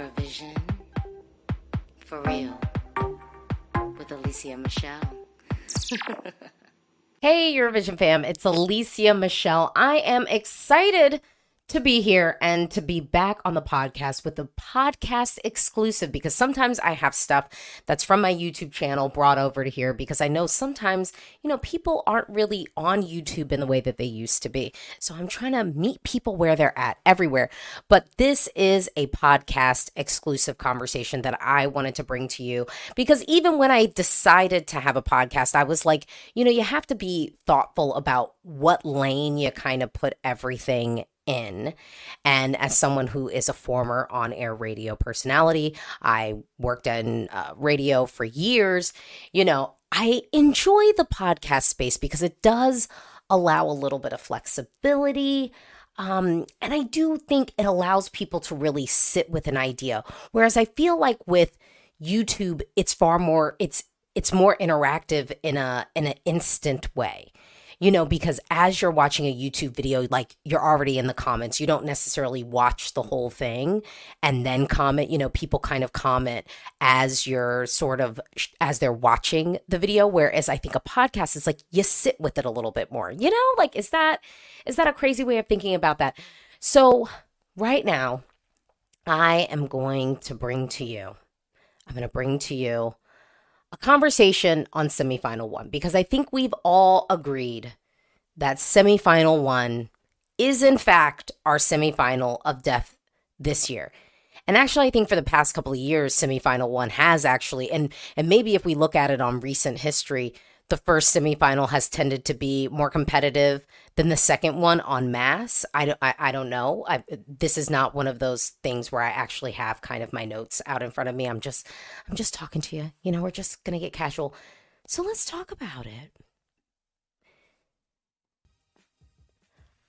Eurovision for real with Alesia Michelle. hey, Eurovision fam, it's Alesia Michelle. I am excited to be here and to be back on the podcast with a podcast exclusive because sometimes I have stuff that's from my YouTube channel brought over to here because I know sometimes, you know, people aren't really on YouTube in the way that they used to be. So I'm trying to meet people where they're at everywhere. But this is a podcast exclusive conversation that I wanted to bring to you because even when I decided to have a podcast, I was like, you know, you have to be thoughtful about what lane you kind of put everything in. And as someone who is a former on air radio personality, I worked in uh, radio for years. You know, I enjoy the podcast space because it does allow a little bit of flexibility. Um, and I do think it allows people to really sit with an idea. Whereas I feel like with YouTube, it's far more, it's, it's more interactive in a in an instant way you know, because as you're watching a YouTube video, like you're already in the comments, you don't necessarily watch the whole thing and then comment. You know, people kind of comment as you're sort of, as they're watching the video. Whereas I think a podcast is like you sit with it a little bit more, you know, like is that, is that a crazy way of thinking about that? So right now, I am going to bring to you, I'm going to bring to you a conversation on semifinal one because I think we've all agreed that semifinal one is, in fact, our semifinal of death this year. And actually, I think for the past couple of years, semifinal one has actually, and and maybe if we look at it on recent history, the first semifinal has tended to be more competitive than the second one on mass. I don't, I, I don't know. I, this is not one of those things where I actually have kind of my notes out in front of me. I'm just, I'm just talking to you. You know, we're just gonna get casual. So let's talk about it.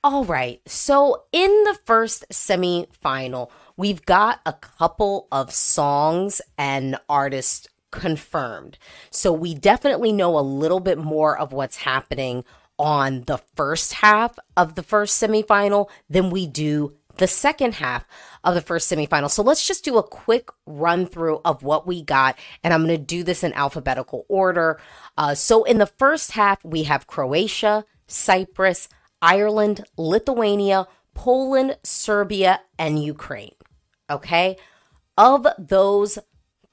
All right. So in the first semifinal, we've got a couple of songs and artists confirmed. So we definitely know a little bit more of what's happening on the first half of the first semifinal than we do the second half of the first semifinal. So let's just do a quick run through of what we got. And I'm going to do this in alphabetical order. Uh, so in the first half, we have Croatia, Cyprus, Ireland, Lithuania, Poland, Serbia, and Ukraine. Okay. Of those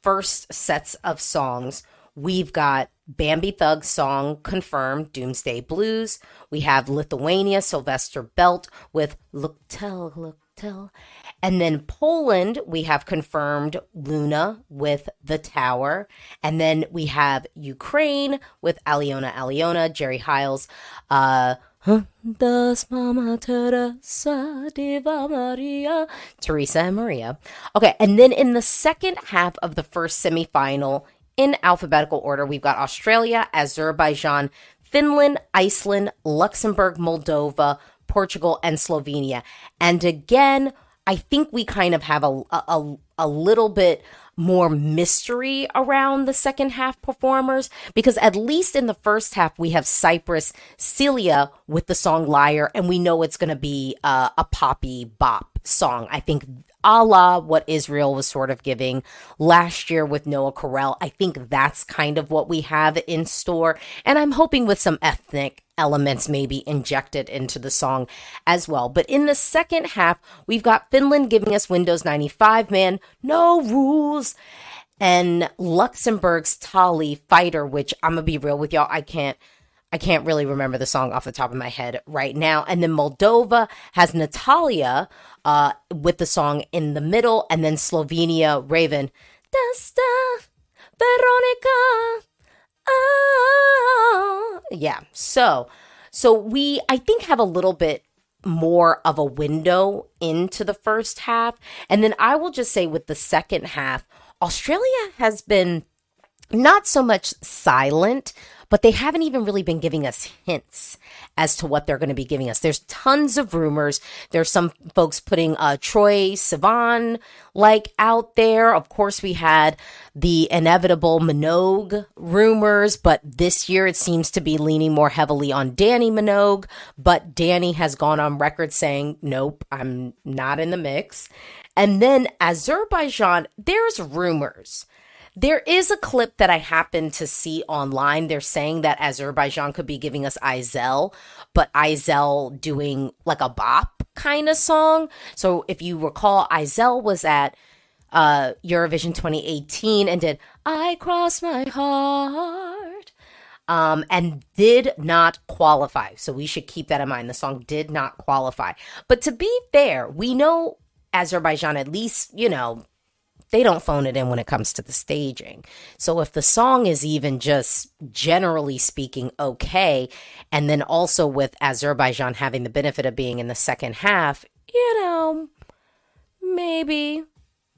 first sets of songs, we've got Bambi Thug's song confirmed, Doomsday Blues. We have Lithuania, Silvester Belt with Luktelk, Look Tell. And then Poland, we have confirmed Luna with The Tower. And then we have Ukraine with Aliona Aliona, Jerry Hiles. uh, Das Mama Teresa Diva Maria. Teresa and Maria. Okay, and then in the second half of the first semifinal, in alphabetical order, we've got Australia, Azerbaijan, Finland, Iceland, Luxembourg, Moldova, Portugal, and Slovenia. And again, I think we kind of have a, a, a little bit more mystery around the second half performers because at least in the first half we have Cyprus Silia with the song Liar and we know it's going to be uh, a poppy bop song. I think a la what Israel was sort of giving last year with Noa Kirel. I think that's kind of what we have in store and I'm hoping with some ethnic elements maybe injected into the song as well. But in the second half, we've got Finland giving us Windows 95, man, no rules. And Luxembourg's Tali Fighter, which I'm gonna be real with y'all, I can't I can't really remember the song off the top of my head right now. And then Moldova has Natalia uh, with the song in the middle, and then Slovenia Raiven. Dasta Veronika oh. Yeah. So, so we, I think, have a little bit more of a window into the first half. And then I will just say with the second half, Australia has been not so much silent, but they haven't even really been giving us hints as to what they're going to be giving us. There's tons of rumors. There's some folks putting uh, Troye Sivan like out there. Of course, we had the inevitable Minogue rumors, but this year it seems to be leaning more heavily on Dannii Minogue. But Danny has gone on record saying, nope, I'm not in the mix. And then Azerbaijan, there's rumors. There is a clip that I happened to see online. They're saying that Azerbaijan could be giving us Aisel, but Aisel doing like a bop kind of song. So if you recall, Aisel was at uh, Eurovision 2018 and did I Cross My Heart um, and did not qualify. So we should keep that in mind. The song did not qualify. But to be fair, we know Azerbaijan, at least, you know, they don't phone it in when it comes to the staging. So if the song is even just generally speaking okay, and then also with Azerbaijan having the benefit of being in the second half, you know, maybe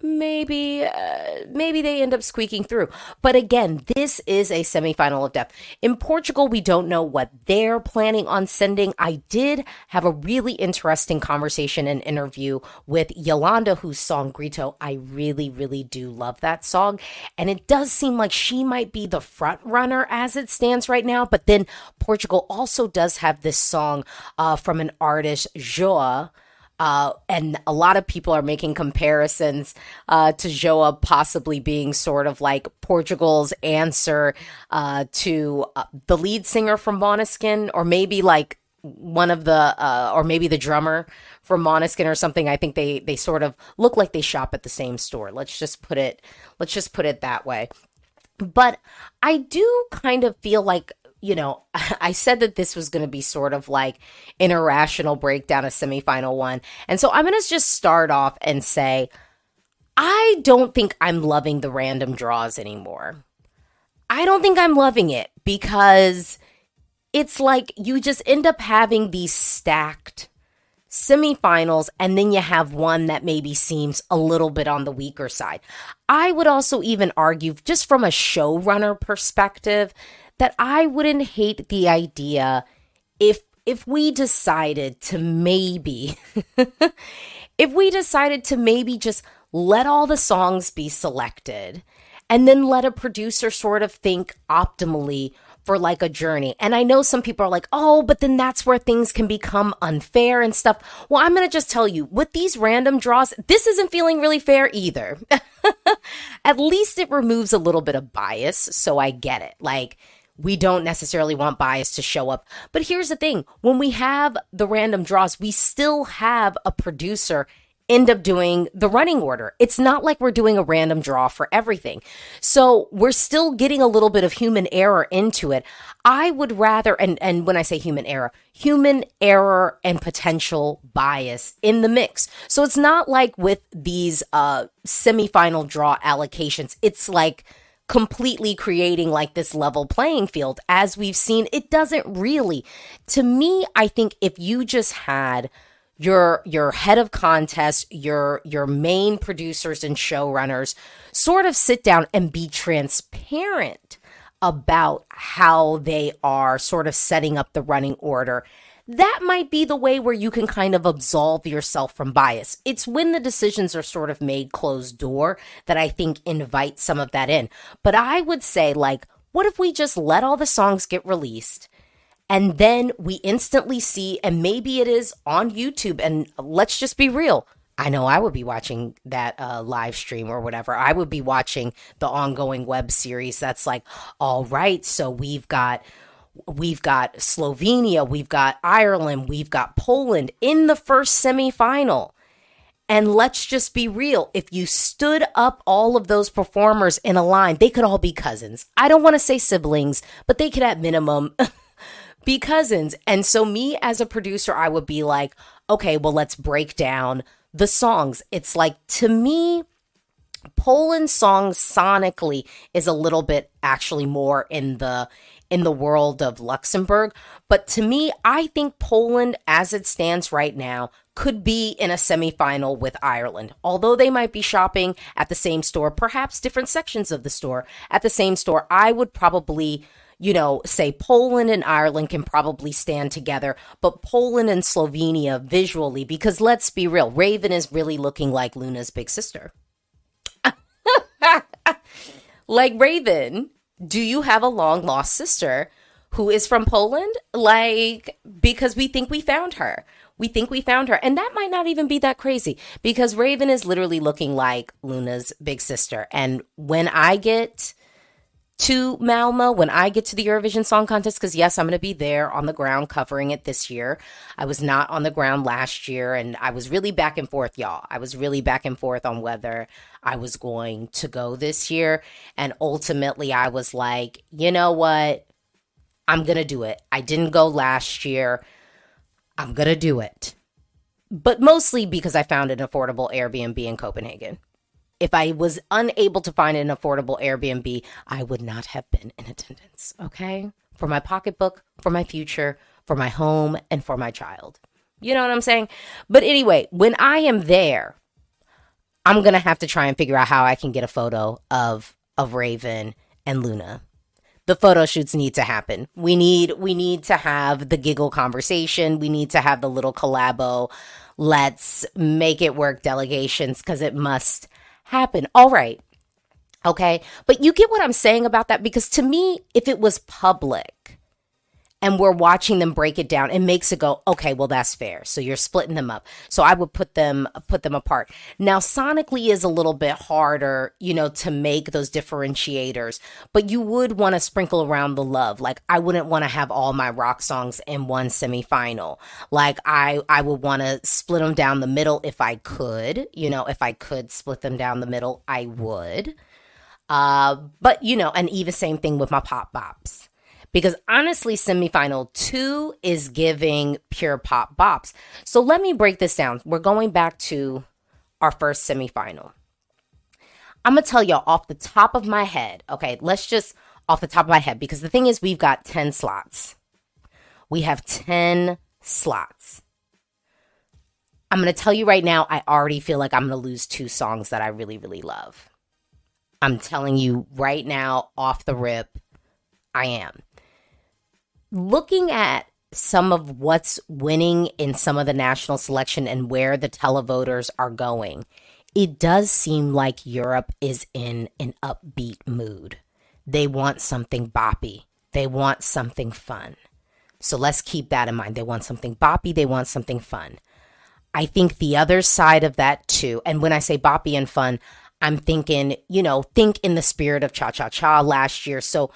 maybe uh, maybe they end up squeaking through. But again this is a semifinal of death. In portugal we don't know what they're planning on sending. I did have a really interesting conversation and interview with Iolanda whose song grito. I really really do love that song. And it does seem like she might be the front runner as it stands right now. But then portugal also does have this song uh, from an artist joa uh, and a lot of people are making comparisons uh, to Joa possibly being sort of like Portugal's answer uh, to uh, the lead singer from Måneskin, or maybe like one of the, uh, or maybe the drummer from Måneskin or something. I think they they sort of look like they shop at the same store. Let's just put it, let's just put it that way. But I do kind of feel like you know, I said that this was going to be sort of like an irrational breakdown, a semifinal one. And so I'm going to just start off and say, I don't think I'm loving the random draws anymore. I don't think I'm loving it because it's like you just end up having these stacked semifinals and then you have one that maybe seems a little bit on the weaker side. I would also even argue, just from a showrunner perspective, that I wouldn't hate the idea if if we decided to maybe if we decided to maybe just let all the songs be selected and then let a producer sort of think optimally for like a journey. And I know some people are like, oh, but then that's where things can become unfair and stuff. Well, I'm going to just tell you with these random draws, this isn't feeling really fair either. At least it removes a little bit of bias. So I get it. Like, we don't necessarily want bias to show up. But here's the thing when we have the random draws, we still have a producer end up doing the running order. It's not like we're doing a random draw for everything. So we're still getting a little bit of human error into it. I would rather, and, and when I say human error, human error and potential bias in the mix. So it's not like with these uh, semifinal draw allocations, it's like, completely creating like this level playing field. As we've seen, it doesn't really. To me, I think if you just had your your head of contest, your your main producers and showrunners sort of sit down and be transparent about how they are sort of setting up the running order that might be the way where you can kind of absolve yourself from bias. It's when the decisions are sort of made closed door that I think invite some of that in. But I would say, like, what if we just let all the songs get released? And then we instantly see, and maybe it is on YouTube. And let's just be real. I know I would be watching that uh, live stream or whatever. I would be watching the ongoing web series that's like, all right, so we've got We've got Slovenia, we've got Ireland, we've got Poland in the first semifinal. And let's just be real. If you stood up all of those performers in a line, they could all be cousins. I don't want to say siblings, but they could at minimum be cousins. And so, me as a producer, I would be like, okay, well, let's break down the songs. It's like, to me, Poland's song sonically is a little bit actually more in the in the world of Luxembourg. But to me, I think Poland, as it stands right now, could be in a semifinal with Ireland. Although they might be shopping at the same store, perhaps different sections of the store at the same store, I would probably you know, say Poland and Ireland can probably stand together, but Poland and Slovenia visually, because let's be real, Raiven is really looking like Luna's big sister. like Raiven, do you have a long lost sister who is from Poland? Like, because we think we found her. We think we found her. And that might not even be that crazy because Raiven is literally looking like Luna's big sister. And when I get to Malmo, when I get to the Eurovision Song Contest, because yes, I'm going to be there on the ground covering it this year. I was not on the ground last year, and I was really back and forth, y'all. I was really back and forth on whether I was going to go this year. And ultimately, I was like, you know what? I'm going to do it. I didn't go last year. I'm going to do it. But mostly because I found an affordable Airbnb in Copenhagen. If I was unable to find an affordable Airbnb, I would not have been in attendance, okay? For my pocketbook, for my future, for my home, and for my child. You know what I'm saying? But anyway, when I am there, I'm going to have to try and figure out how I can get a photo of of Raiven and Luna the photo shoots need to happen. We need we need to have the giggle conversation. We need to have the little collabo. Let's make it work delegations because it must happen. All right. Okay. But you get what I'm saying about that because to me, if it was public, and we're watching them break it down, it makes it go, okay, well that's fair. So you're splitting them up. So I would put them put them apart. Now sonically is a little bit harder, you know, to make those differentiators, but you would want to sprinkle around the love. Like I wouldn't want to have all my rock songs in one semifinal. Like I I would want to split them down the middle if I could, you know, if I could split them down the middle, I would. Uh, but you know, and even same thing with my pop bops because honestly, semifinal two is giving pure pop bops. So let me break this down. We're going back to our first semifinal. I'm gonna tell y'all off the top of my head. Okay, let's just off the top of my head because the thing is, we've got 10 slots. We have 10 slots. I'm gonna tell you right now, I already feel like I'm gonna lose two songs that I really, really love. I'm telling you right now, off the rip, I am looking at some of what's winning in some of the national selection and where the televoters are going, it does seem like Europe is in an upbeat mood. They want something boppy. They want something fun. So let's keep that in mind. They want something boppy. They want something fun. I think the other side of that too, and when I say boppy and fun, I'm thinking, you know, think in the spirit of Cha Cha Cha last year. So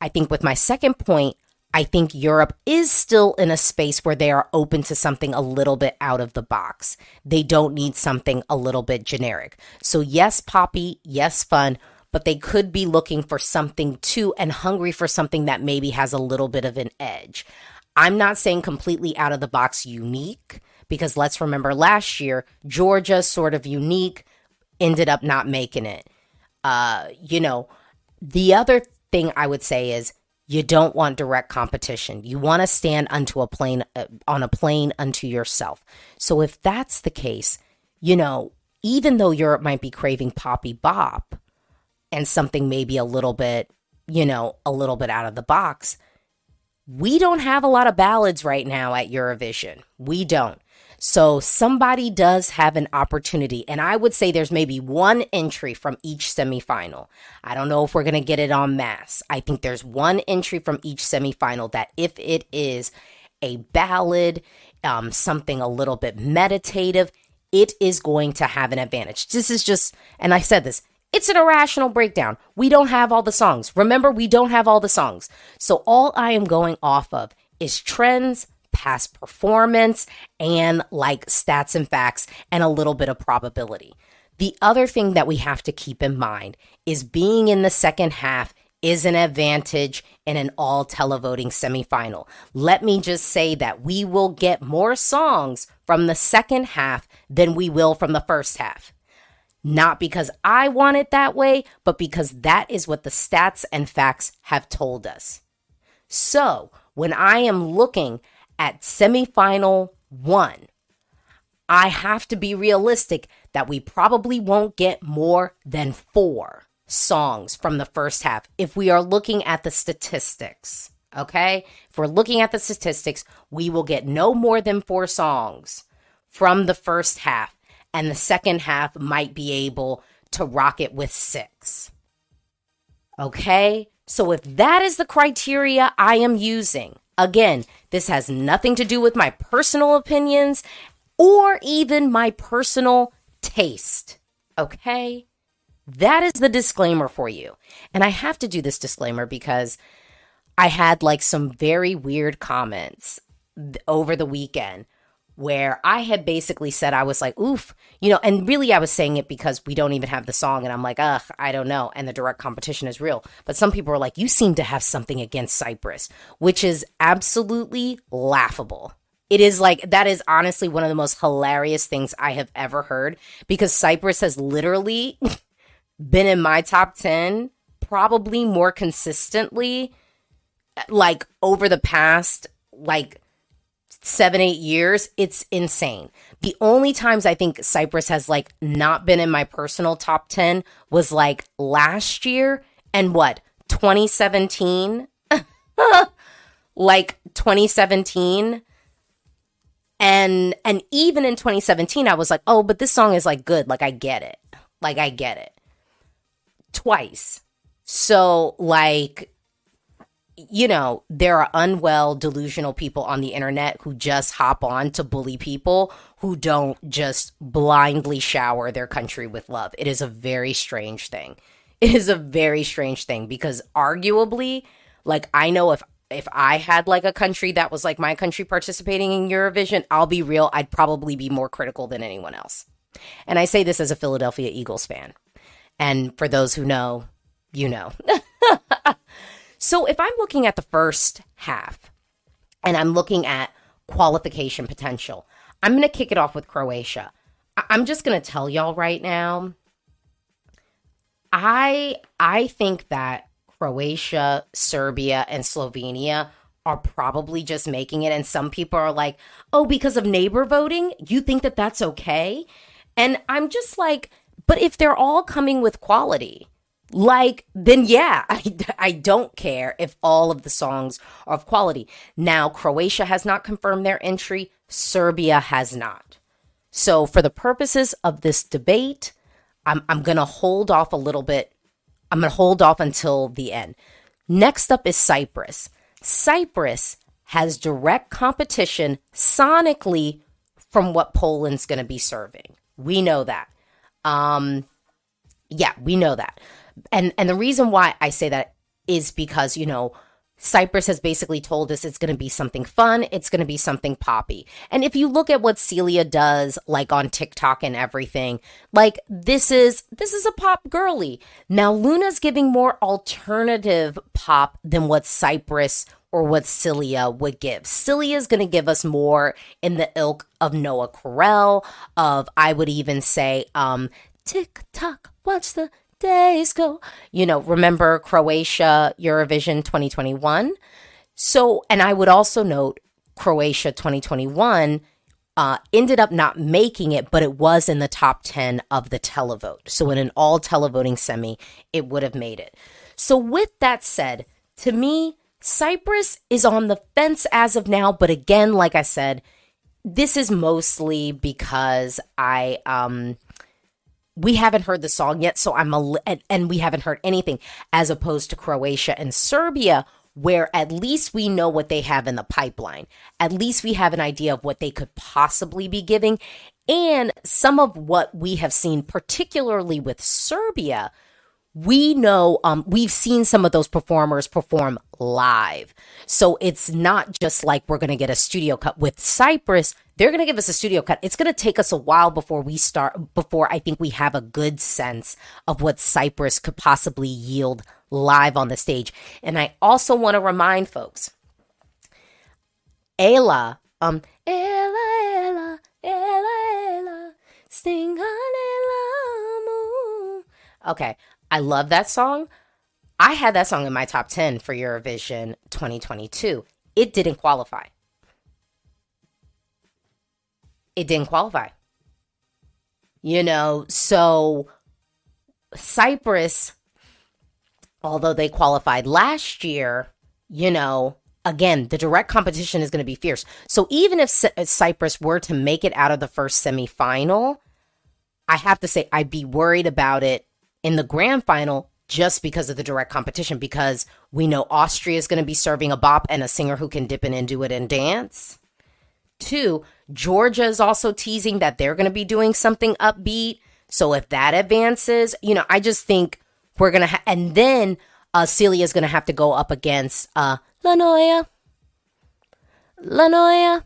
I think with my second point, I think Europe is still in a space where they are open to something a little bit out of the box. They don't need something a little bit generic. So, yes, poppy, yes, fun, but they could be looking for something too and hungry for something that maybe has a little bit of an edge. I'm not saying completely out of the box unique, because let's remember last year, Georgia, sort of unique, ended up not making it. Uh, you know, the other thing I would say is you don't want direct competition. You want to stand unto a plane uh, on a plane unto yourself. So if that's the case, you know, even though Europe might be craving poppy bop and something maybe a little bit, you know, a little bit out of the box, we don't have a lot of ballads right now at Eurovision. We don't. So somebody does have an opportunity. And I would say there's maybe one entry from each semifinal. I don't know if we're going to get it on mass. I think there's one entry from each semifinal that if it is a ballad, um, something a little bit meditative, it is going to have an advantage. This is just, and I said this, it's an irrational breakdown. We don't have all the songs. Remember, we don't have all the songs. So all I am going off of is trends, past performance and like stats and facts and a little bit of probability. The other thing that we have to keep in mind is being in the second half is an advantage in an all televoting semifinal. Let me just say that we will get more songs from the second half than we will from the first half. Not because I want it that way, but because that is what the stats and facts have told us. So, when I am looking at semifinal one, I have to be realistic that we probably won't get more than four. songs from the first half if we are looking at the statistics. Okay? If we're looking at the statistics, we will get no more than four songs from the first half, and the second half might be able to rock it with six. Okay? So if that is the criteria I am using, again, this has nothing to do with my personal opinions or even my personal taste. Okay? That is the disclaimer for you. And I have to do this disclaimer because I had like some very weird comments over the weekend where I had basically said I was like, oof, you know, and really I was saying it because we don't even have the song, and I'm like, ugh, I don't know. And the direct competition is real. But some people are like, you seem to have something against Cyprus, which is absolutely laughable. It is like, that is honestly one of the most hilarious things I have ever heard because Cyprus has literally been in my top 10 probably more consistently, like over the past, like, seven, eight years, it's insane. The only times I think Cyprus has like not been in my personal top 10 was like last year and what, 2017? like 2017 and and even in 2017 i was like oh but this song is like good. Like i get it. Like i get it. Twice. So like you know, there are unwell, delusional people on the internet who just hop on to bully people who don't just blindly shower their country with love. It is a very strange thing. It is a very strange thing because arguably, like I know if if I had like a country that was like my country participating in Eurovision, I'll be real, I'd probably be more critical than anyone else. And I say this as a Philadelphia Eagles fan. And for those who know, you know. So if I'm looking at the first half and I'm looking at qualification potential, I'm going to kick it off with Croatia. I- I'm just going to tell y'all right now. I I think that Croatia, Serbia, and Slovenia are probably just making it. And some people are like, oh, because of neighbor voting, you think that that's okay? And I'm just like, but if they're all coming with quality, like then yeah I, I don't care if all of the songs are of quality. Now croatia has not confirmed their entry. Serbia has not. So for the purposes of this debate i'm, I'm gonna hold off a little bit. I'm gonna hold off until the end. Next up is cyprus. Cyprus has direct competition sonically from what poland's gonna be serving. We know that. Um yeah we know that and and the reason why I say that is because you know Cyprus has basically told us it's going to be something fun. It's going to be something poppy. And if you look at what Silia does, like on TikTok and everything, like this is, this is a pop girly. Now Luna's giving more alternative pop than what Cyprus or what Silia would give. Silia is going to give us more in the ilk of Noa Kirel, of I would even say, um, tick tock, watch the days go. You know, remember Croatia Eurovision 2021? So, and I would also note Croatia 2021 uh, ended up not making it, but it was in the top 10 of the televote. So, in an all televoting semi, it would have made it. So, with that said, to me, Cyprus is on the fence as of now. But again, like I said, this is mostly because I, um, we haven't heard the song yet, so I'm a and, and we haven't heard anything as opposed to Croatia and Serbia where at least we know what they have in the pipeline. At least we have an idea of what they could possibly be giving and some of what we have seen particularly with Serbia we know um, we've seen some of those performers perform live. So it's not just like we're going to get a studio cut with Cyprus. They're going to give us a studio cut. It's going to take us a while before we start, before I think we have a good sense of what Cyprus could possibly yield live on the stage. And I also want to remind folks Ella, um, Ella, Ella, Ella, Ella, sing Okay, I love that song. I had that song in my top 10 for Eurovision 2022. It didn't qualify. It didn't qualify. You know, so Cyprus, although they qualified last year, you know, again, the direct competition is going to be fierce. So even if C- Cyprus were to make it out of the first semifinal, I have to say I'd be worried about it in the grand final just because of the direct competition because we know Austria is going to be serving a bop and a singer who can dip in and do it and dance. Two, Georgia is also teasing that they're going to be doing something upbeat. So if that advances, you know, I just think we're going to, ha- and then uh, Silia is going to have to go up against uh, La noia. Lanoia.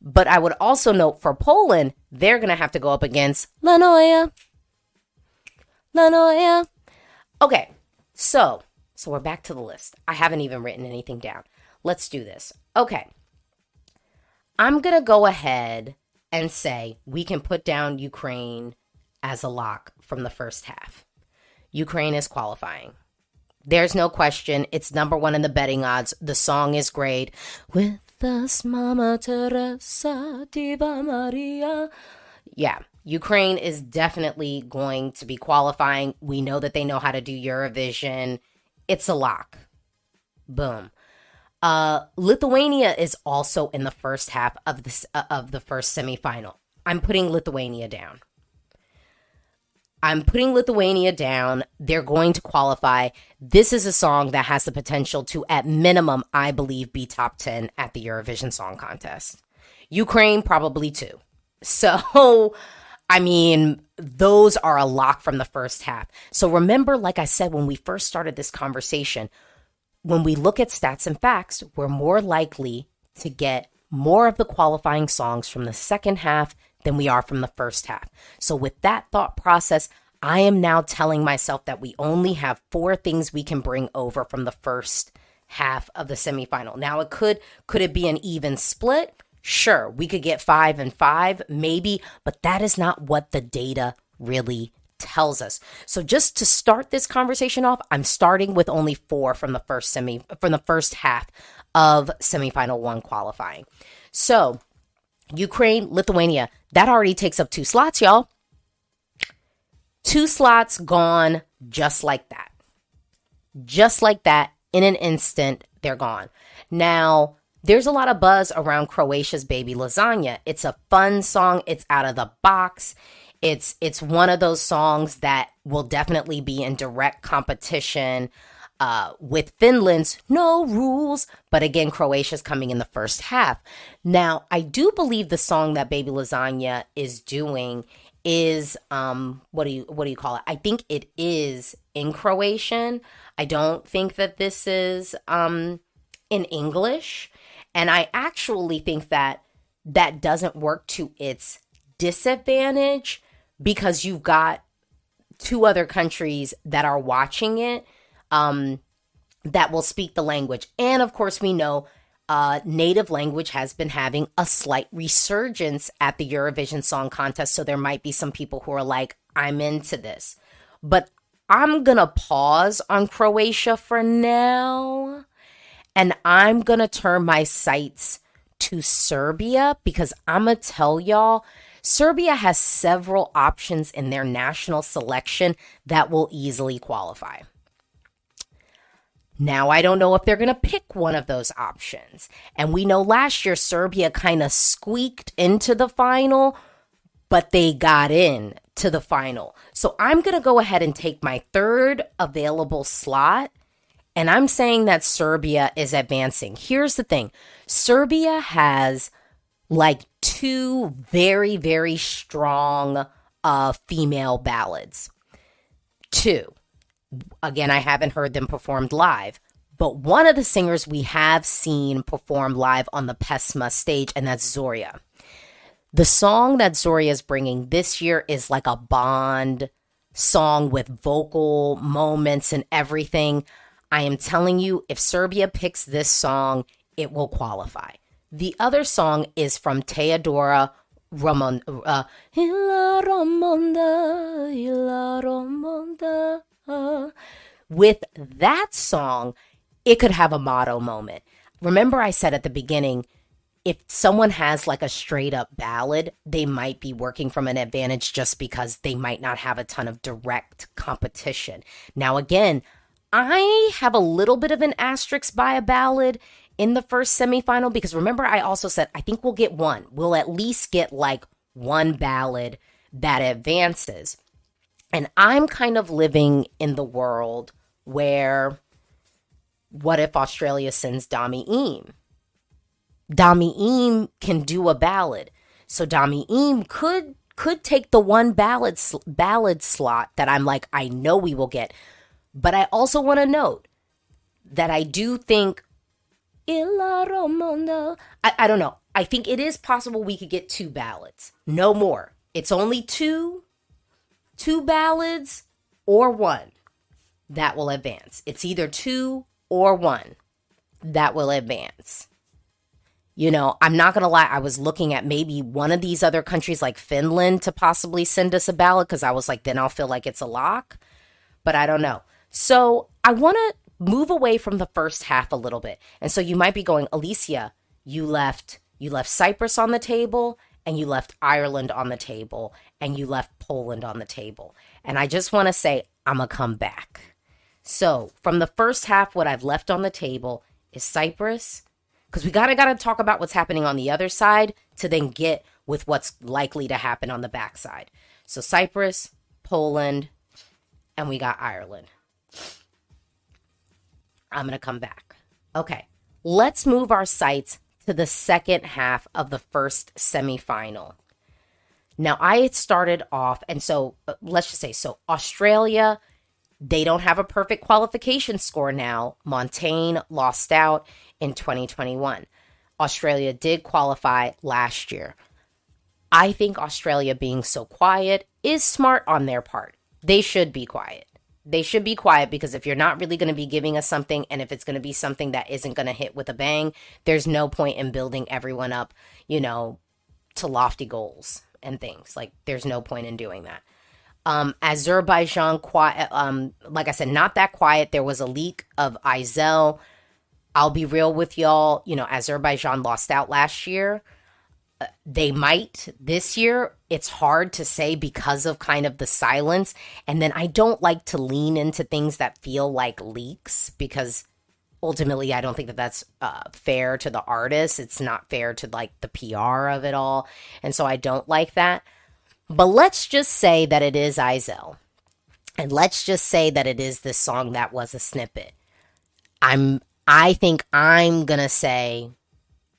But I would also note for Poland, they're going to have to go up against La noia. La noia. Okay, so so we're back to the list. I haven't even written anything down. Let's do this. Okay. I'm to go ahead and say we can put down Ukraine as a lock from the first half. Ukraine is qualifying. There's no question. It's number one in the betting odds. The song is great. With us, Mama Teresa, Diva Maria. Yeah, Ukraine is definitely going to be qualifying. We know that they know how to do Eurovision. It's a lock. Boom. Uh, Lithuania is also in the first half of this uh, of the first semifinal. I'm putting Lithuania down. I'm putting Lithuania down. They're going to qualify. This is a song that has the potential to, at minimum, I believe, be top 10 at the Eurovision Song Contest. Ukraine, probably too. So, I mean, those are a lock from the first half. So remember, like I said, when we first started this conversation, when we look at stats and facts, we're more likely to get more of the qualifying songs from the second half than we are from the first half. So, with that thought process, I am now telling myself that we only have four things we can bring over from the first half of the semifinal. Now, it could could it be an even split? Sure, we could get 5 and 5, maybe, but that is not what the data really tells us. So just to start this conversation off, I'm starting with only 4 from the first semi from the first half of semifinal 1 qualifying. So, Ukraine, Lithuania, that already takes up two slots, y'all. Two slots gone just like that. Just like that, in an instant, they're gone. Now, there's a lot of buzz around Croatia's Baby Lasagna. It's a fun song, it's out of the box. It's it's one of those songs that will definitely be in direct competition uh, with Finland's no rules, but again, Croatia's coming in the first half. Now, I do believe the song that Baby Lasagna is doing is um what do you what do you call it? I think it is in Croatian. I don't think that this is um in English, and I actually think that that doesn't work to its disadvantage because you've got two other countries that are watching it um, that will speak the language. And of course, we know uh, native language has been having a slight resurgence at the Eurovision Song Contest. So there might be some people who are like, I'm into this. But I'm going to pause on Croatia for now. And I'm going to turn my sights to Serbia because I'm going to tell y'all Serbia has several options in their national selection that will easily qualify. Now, I don't know if they're going to pick one of those options. And we know last year Serbia kind of squeaked into the final, but they got in to the final. So I'm going to go ahead and take my third available slot. And I'm saying that Serbia is advancing. Here's the thing Serbia has like two very, very strong uh, female ballads. Two again, I haven't heard them performed live, but one of the singers we have seen perform live on the Pesma stage, and that's Zoria. The song that Zoria is bringing this year is like a Bond song with vocal moments and everything. I am telling you, if Serbia picks this song, it will qualify. The other song is from Teodora Ramon, uh, with that song, it could have a motto moment. Remember, I said at the beginning, if someone has like a straight up ballad, they might be working from an advantage just because they might not have a ton of direct competition. Now, again, I have a little bit of an asterisk by a ballad in the first semifinal because remember, I also said I think we'll get one. We'll at least get like one ballad that advances. And I'm kind of living in the world where what if Australia sends Dami Im? Dami Im can do a ballad. So Dami Im could could take the one ballad ballad slot that I'm like I know we will get. But I also want to note that I do think I, I don't know. I think it is possible we could get two ballads. No more. It's only two two ballads or one that will advance. It's either two or one that will advance. You know, I'm not going to lie, I was looking at maybe one of these other countries like Finland to possibly send us a ballot because I was like, then I'll feel like it's a lock. But I don't know. So I want to move away from the first half a little bit. And so you might be going, Alesia, you left you left Cyprus on the table and you left Ireland on the table and you left Poland on the table. And I just want to say, I'm going to come back. So, from the first half, what I've left on the table is Cyprus, because we gotta gotta talk about what's happening on the other side to then get with what's likely to happen on the backside. So, Cyprus, Poland, and we got Ireland. I'm gonna come back. Okay, let's move our sights to the second half of the first semifinal. Now, I had started off, and so uh, let's just say so Australia, they don't have a perfect qualification score now. Montaigne lost out in 2021. Australia did qualify last year. I think Australia being so quiet is smart on their part. They should be quiet. They should be quiet because if you're not really going to be giving us something and if it's going to be something that isn't going to hit with a bang, there's no point in building everyone up, you know, to lofty goals and things. Like there's no point in doing that. Um, Azerbaijan, quiet. Um, like I said, not that quiet. There was a leak of Aisel. I'll be real with y'all. You know, Azerbaijan lost out last year. Uh, they might this year. It's hard to say because of kind of the silence. And then I don't like to lean into things that feel like leaks because ultimately I don't think that that's uh, fair to the artist. It's not fair to like the PR of it all. And so I don't like that. But let's just say that it is Aisel. And let's just say that it is this song that was a snippet. I'm I think I'm going to say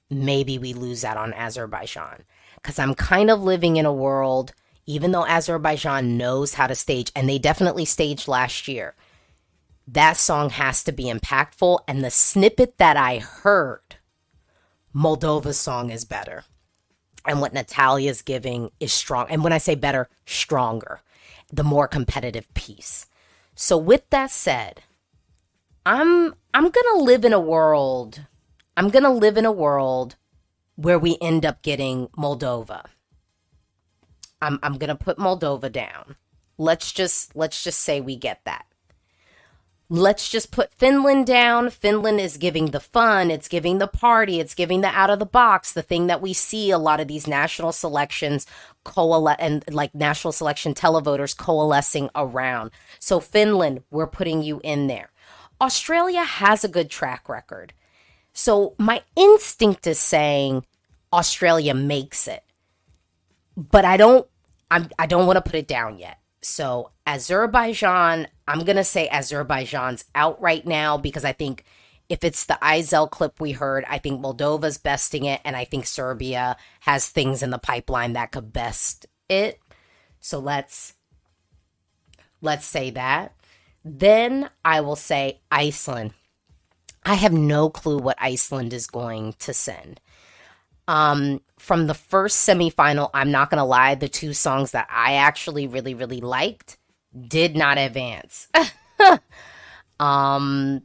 maybe we lose out on Azerbaijan cuz I'm kind of living in a world even though Azerbaijan knows how to stage and they definitely staged last year that song has to be impactful. And the snippet that I heard, Moldova's song is better. And what Natalia's giving is strong. And when I say better, stronger, the more competitive piece. So with that said, I'm I'm gonna live in a world. I'm gonna live in a world where we end up getting Moldova. I'm I'm gonna put Moldova down. Let's just let's just say we get that let's just put Finland down. Finland is giving the fun, it's giving the party, it's giving the out of the box, the thing that we see a lot of these national selections coalesce and like national selection televoters coalescing around. So Finland, we're putting you in there. Australia has a good track record. So my instinct is saying Australia makes it. But I don't I'm I don't want to put it down yet. So Azerbaijan, I'm gonna say Azerbaijan's out right now because I think if it's the Aisel clip we heard, I think Moldova's besting it, and I think Serbia has things in the pipeline that could best it. So let's let's say that. Then I will say Iceland. I have no clue what Iceland is going to send. Um, from the first semifinal, I'm not gonna lie, the two songs that I actually really, really liked did not advance. um,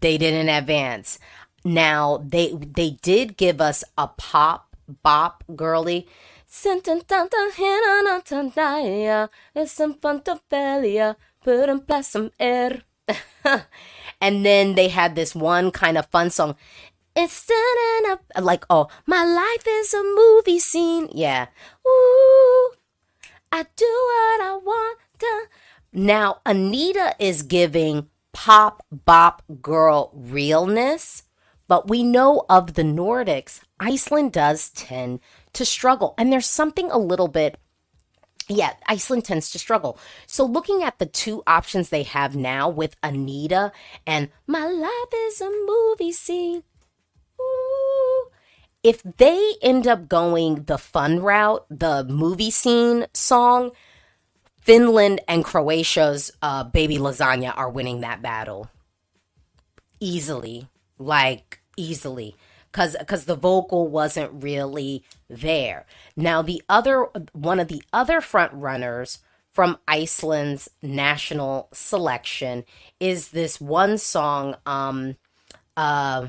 they didn't advance. Now they they did give us a pop bop girly. and then they had this one kind of fun song. It's standing up like oh my life is a movie scene. Yeah. Ooh, I do what I want to. Now Anita is giving pop bop girl realness. But we know of the Nordics, Iceland does tend to struggle. And there's something a little bit yeah, Iceland tends to struggle. So looking at the two options they have now with Anita and My Life is a Movie Scene. If they end up going the fun route, the movie scene song, Finland and Croatia's uh, Baby Lasagna are winning that battle. Easily. Like, easily because because the vocal wasn't really there. Now the other one of the other front runners from Iceland's national selection is this one song um uh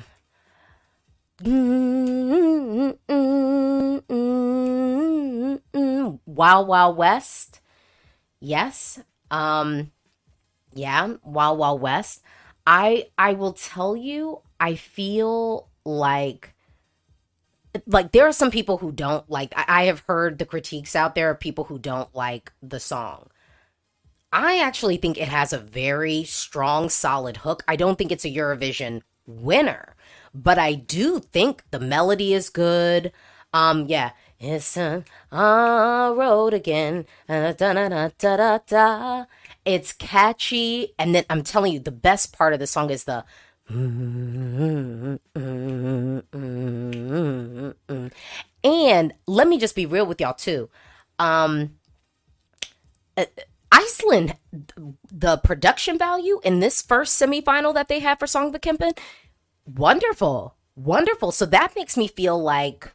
Wild Wild West. Yes. Um yeah, Wild Wild West. I I will tell you I feel like like there are some people who don't like I, have heard the critiques out there of people who don't like the song i actually think it has a very strong solid hook i don't think it's a eurovision winner but i do think the melody is good. Um yeah. It's a road again. It's catchy and then i'm telling you the best part of the song is the and let me just be real with y'all too. Um, uh, Iceland, the production value in this first semifinal that they have for Söngvakeppnin, wonderful, wonderful. So that makes me feel like,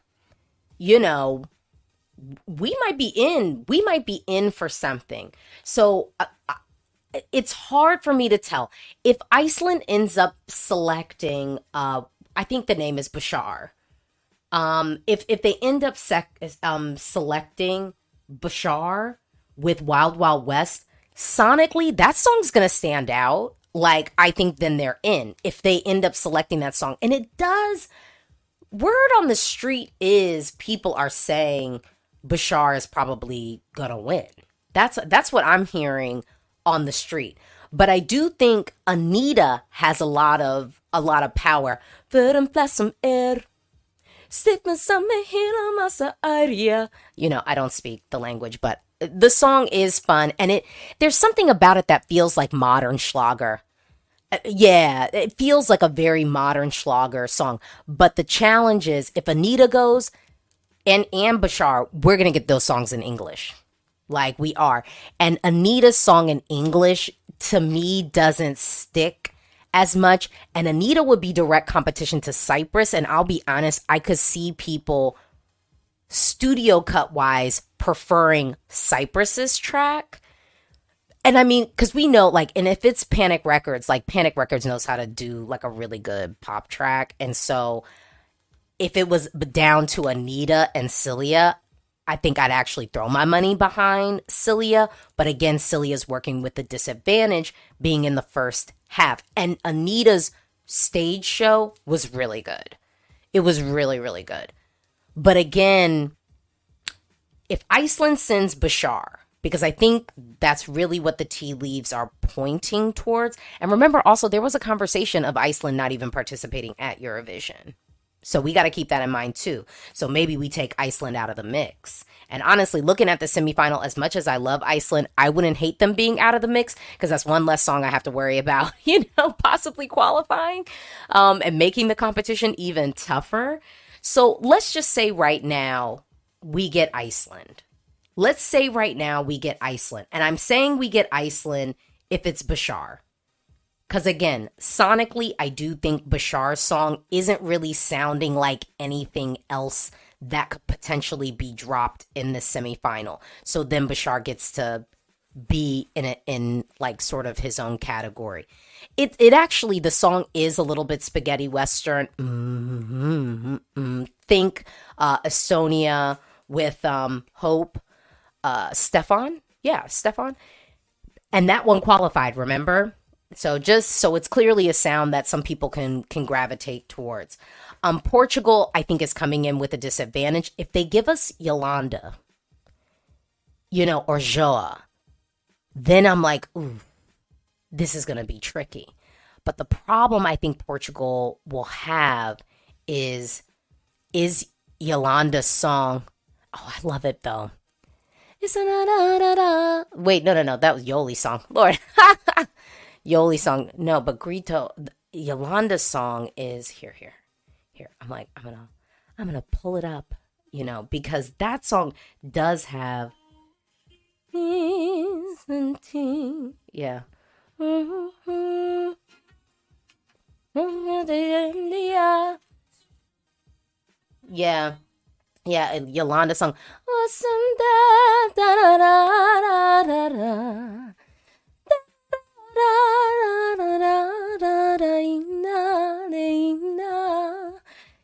you know, we might be in, we might be in for something. So uh, it's hard for me to tell if Iceland ends up selecting. Uh, I think the name is Bashar. Um, if if they end up sec- um selecting Bashar with Wild Wild West, sonically that song's gonna stand out. Like I think then they're in if they end up selecting that song, and it does. Word on the street is people are saying Bashar is probably gonna win. That's that's what I'm hearing on the street. But I do think Anita has a lot of a lot of power. Er, you know, I don't speak the language, but the song is fun and it there's something about it that feels like modern Schlager. Yeah, it feels like a very modern Schlager song. But the challenge is if Anita goes and and Bashar, we're gonna get those songs in English like we are. And Anita's song in English to me doesn't stick as much. And Anita would be direct competition to Cyprus. And I'll be honest, I could see people studio cut wise preferring Cyprus's track. And I mean, because we know, like, and if it's Panik Records, like, Panik Records knows how to do, like, a really good pop track. And so if it was down to Anita and Silia, I think I'd actually throw my money behind Silia. But again, Silia's working with the disadvantage being in the first half. And Anita's stage show was really good. It was really, really good. But again, if Iceland sends Bashar, because I think that's really what the tea leaves are pointing towards. And remember also, there was a conversation of Iceland not even participating at Eurovision. So we got to keep that in mind too. So maybe we take Iceland out of the mix. And honestly, looking at the semifinal, as much as I love Iceland, I wouldn't hate them being out of the mix because that's one less song I have to worry about, you know, possibly qualifying um, and making the competition even tougher. So let's just say right now we get Iceland. Let's say right now we get Iceland. And I'm saying we get Iceland if it's Bashar. Because again, sonically, I do think Bashar's song isn't really sounding like anything else that could potentially be dropped in the semifinal. So then Bashar gets to be in a, in like sort of his own category. It it actually the song is a little bit spaghetti western. Mm-hmm, mm-hmm. Think uh, Estonia with um, Hope, uh, Stefan, yeah, Stefan, and that one qualified. Remember, so just so it's clearly a sound that some people can can gravitate towards. Um, Portugal, I think, is coming in with a disadvantage. If they give us Iolanda, you know, or Joa, then I'm like, ooh, this is gonna be tricky. But the problem I think Portugal will have is is Iolanda's song. Oh, I love it though. Wait, no, no, no. That was Yoli's song. Lord. Yoli's song. No, but Grito, Iolanda's song is here, here, here. I'm like, I'm gonna, I'm gonna pull it up, you know, because that song does have. Yeah. Yeah. Yeah, Iolanda song.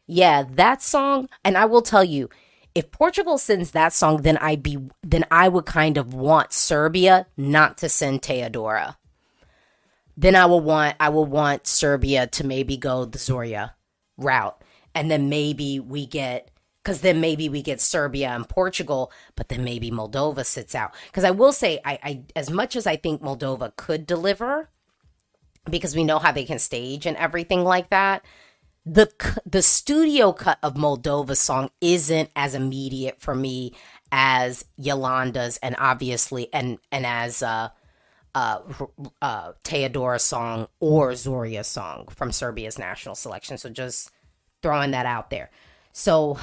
Yeah, that song, and I will tell you, if Portugal sends that song, then I be then I would kind of want Serbia not to send Teodora. Then I will want I will want Serbia to maybe go the Zoria route, and then maybe we get because then maybe we get Serbia and Portugal, but then maybe Moldova sits out. Because I will say, I, I as much as I think Moldova could deliver, because we know how they can stage and everything like that. The the studio cut of Moldova's song isn't as immediate for me as Iolanda's, and obviously, and and as uh, uh, uh, Teodora song or Zoria's song from Serbia's national selection. So just throwing that out there. So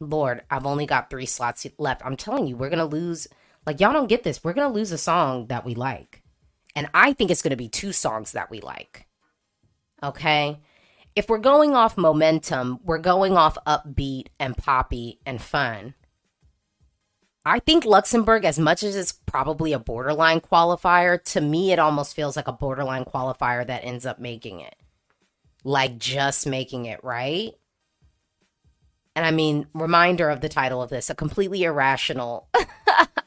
Lord, I've only got three slots left. I'm telling you, we're gonna lose. Like y'all don't get this. We're gonna lose a song that we like, and I think it's gonna be two songs that we like. Okay, if we're going off momentum, we're going off upbeat and poppy and fun. I think Luxembourg, as much as it's probably a borderline qualifier, to me it almost feels like a borderline qualifier that ends up making it. Like just making it, right? And I mean, reminder of the title of this a completely irrational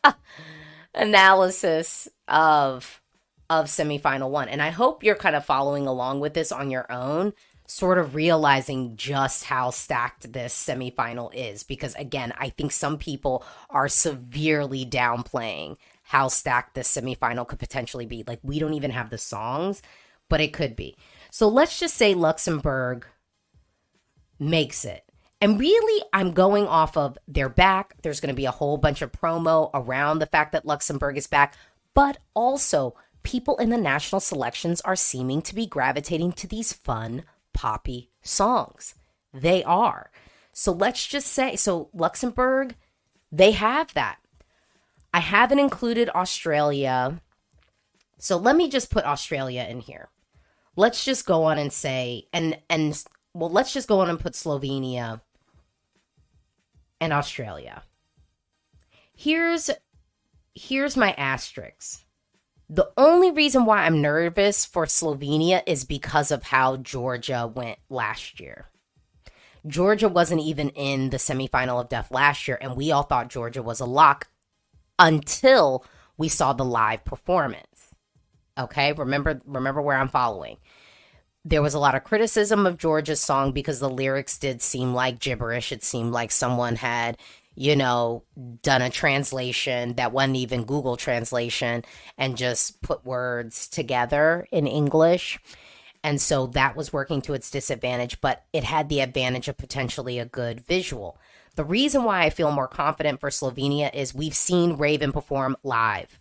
analysis of of semifinal one. And I hope you're kind of following along with this on your own, sort of realizing just how stacked this semifinal is. Because again, I think some people are severely downplaying how stacked this semifinal could potentially be. Like, we don't even have the songs, but it could be. So let's just say Luxembourg makes it. And really, I'm going off of their back. There's going to be a whole bunch of promo around the fact that Luxembourg is back, but also people in the national selections are seeming to be gravitating to these fun, poppy songs. They are. So let's just say so Luxembourg, they have that. I haven't included Australia. So let me just put Australia in here. Let's just go on and say and and well, let's just go on and put Slovenia and Australia. Here's here's my asterisk. The only reason why I'm nervous for Slovenia is because of how Georgia went last year. Georgia wasn't even in the semifinal of death last year, and we all thought Georgia was a lock until we saw the live performance. Okay, remember remember where I'm following there was a lot of criticism of Georgia's song because the lyrics did seem like gibberish. It seemed like someone had, you know, done a translation that wasn't even Google translation and just put words together in English. And so that was working to its disadvantage, but it had the advantage of potentially a good visual. The reason why I feel more confident for Slovenia is we've seen Raiven perform live.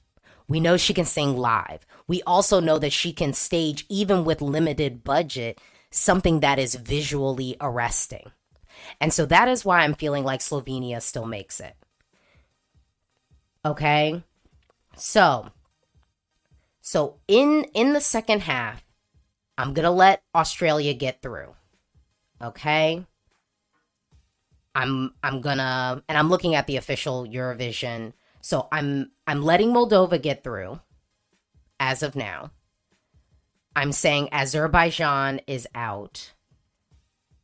We know she can sing live. We also know that she can stage, even with limited budget, something that is visually arresting. And so that is why I'm feeling like Slovenia still makes it. Okay? So, so in in the second half, I'm going to let Australia get through. Okay? I'm I'm going to and I'm looking at the official Eurovision so I'm I'm letting Moldova get through as of now. I'm saying Azerbaijan is out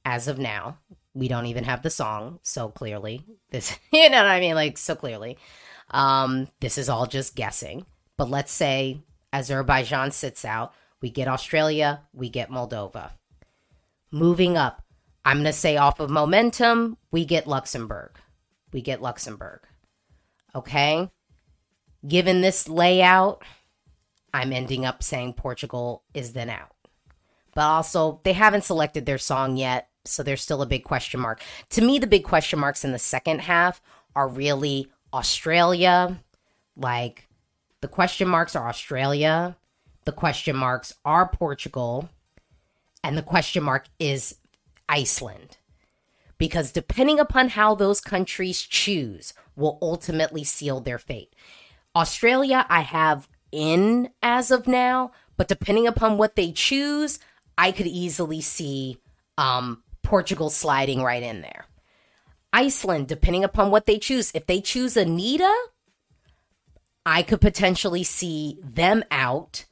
as of now. We don't even have the song, so clearly this you know what I mean like so clearly. Um this is all just guessing. But let's say Azerbaijan sits out, we get Australia, we get Moldova. Moving up, I'm going to say off of momentum, we get Luxembourg. We get Luxembourg. Okay. Given this layout, I'm ending up saying Portugal is then out. but also they haven't selected their song yet, so there's still a big question mark. To me, the big question marks in the second half are really Australia. Like the question marks are Australia, the question marks are Portugal, and the question mark is Iceland. Because depending upon how those countries choose, will ultimately seal their fate. Australia, I have in as of now, but depending upon what they choose, I could easily see um, Portugal sliding right in there. Iceland, depending upon what they choose, if they choose Anita, I could potentially see them out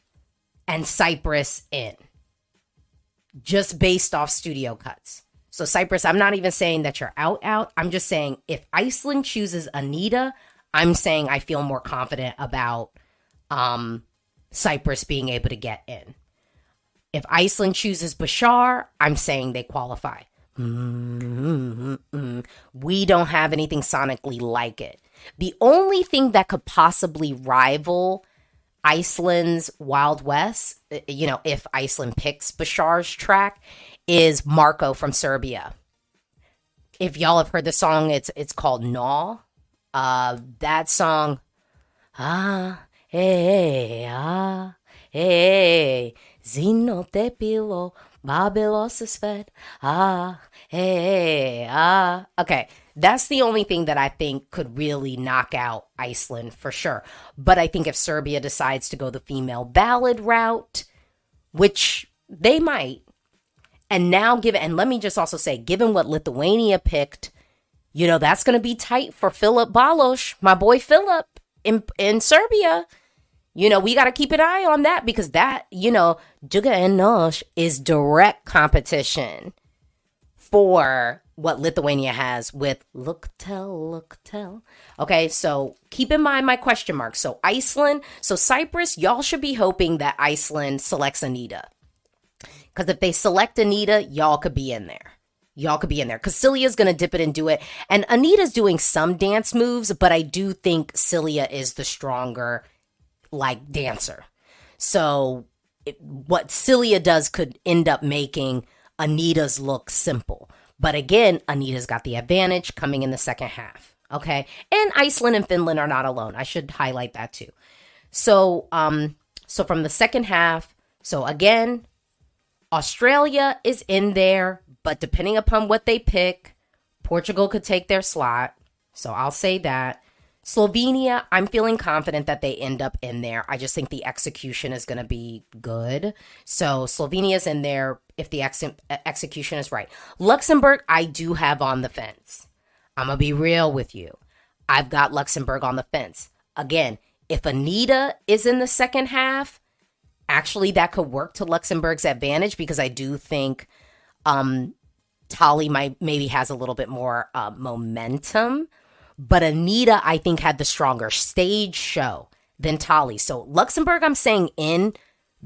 and Cyprus in, just based off studio cuts. So, Cyprus, I'm not even saying that you're out, out. I'm just saying if Iceland chooses Anita, I'm saying I feel more confident about um, Cyprus being able to get in. If Iceland chooses Bashar, I'm saying they qualify. Mm-hmm. We don't have anything sonically like it. The only thing that could possibly rival Iceland's Wild West, you know, if Iceland picks Bashar's track, is Marco from Serbia. If y'all have heard the song, it's it's called Gnaw. Uh, that song, ah, hey, ah, hey, zino te pilo, babelos svet, ah, hey, ah. Okay, that's the only thing that I think could really knock out Iceland for sure. But I think if Serbia decides to go the female ballad route, which they might, and now given, and let me just also say, given what Lithuania picked, you know, that's going to be tight for Philip Balosh, my boy Filip in, in Serbia. You know, we got to keep an eye on that because that, you know, Juga and Nosh is direct competition for what Lithuania has with Luktelk look tell. Okay, so keep in mind my question mark. So Iceland, so Cyprus, y'all should be hoping that Iceland selects Anita. Cuz if they select Anita, y'all could be in there. Y'all could be in there cuz Silia's to dip it and do it. And Anita's doing some dance moves, but I do think Silia is the stronger like dancer. So it, what Silia does could end up making Anita's look simple. But again, Anita's got the advantage coming in the second half. Okay. And Iceland and Finland are not alone. I should highlight that too. So, um, so from the second half, so again, Australia is in there, but depending upon what they pick, Portugal could take their slot. So I'll say that. Slovenia, I'm feeling confident that they end up in there. I just think the execution is going to be good. So Slovenia's in there if the ex- execution is right. Luxembourg, I do have on the fence. I'm going to be real with you. I've got Luxembourg on the fence. Again, if Anita is in the second half, actually that could work to Luxembourg's advantage because I do think um Tali might maybe has a little bit more uh, momentum but Anita I think, had the stronger stage show than Tali. So Luxembourg, I'm saying in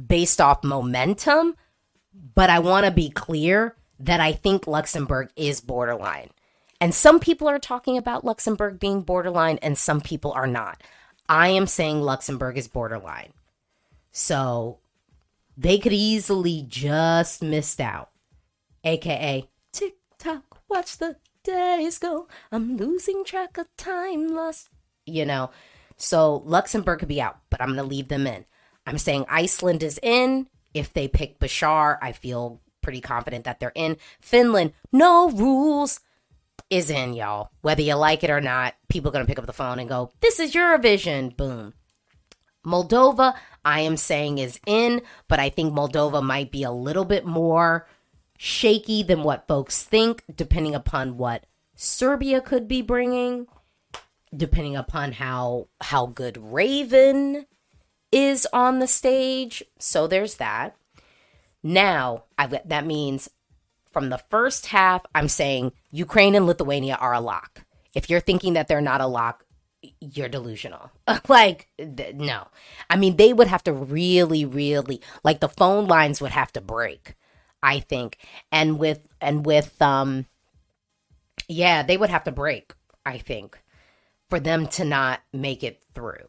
based off momentum, but I want to be clear that I think Luxembourg is borderline. And some people are talking about Luxembourg being borderline, and some people are not. I am saying Luxembourg is borderline. So they could easily just missed out. AKA, tick tock, watch the days go. I'm losing track of time lost. You know, so Luxembourg could be out, but I'm going to leave them in. I'm saying Iceland is in. If they pick Bashar, I feel pretty confident that they're in. Finland, no rules, is in, y'all. Whether you like it or not, people are going to pick up the phone and go, This is Eurovision. Boom. Moldova, I am saying is in, but I think Moldova might be a little bit more shaky than what folks think, depending upon what Serbia could be bringing, depending upon how how good Raiven is on the stage. So there's that. Now, i that means from the first half, I'm saying Ukraine and Lithuania are a lock. If you're thinking that they're not a lock, you're delusional. like, th- no. I mean, they would have to really, really, like, the phone lines would have to break I think. And with and with um yeah, they would have to break, I think, for them to not make it through.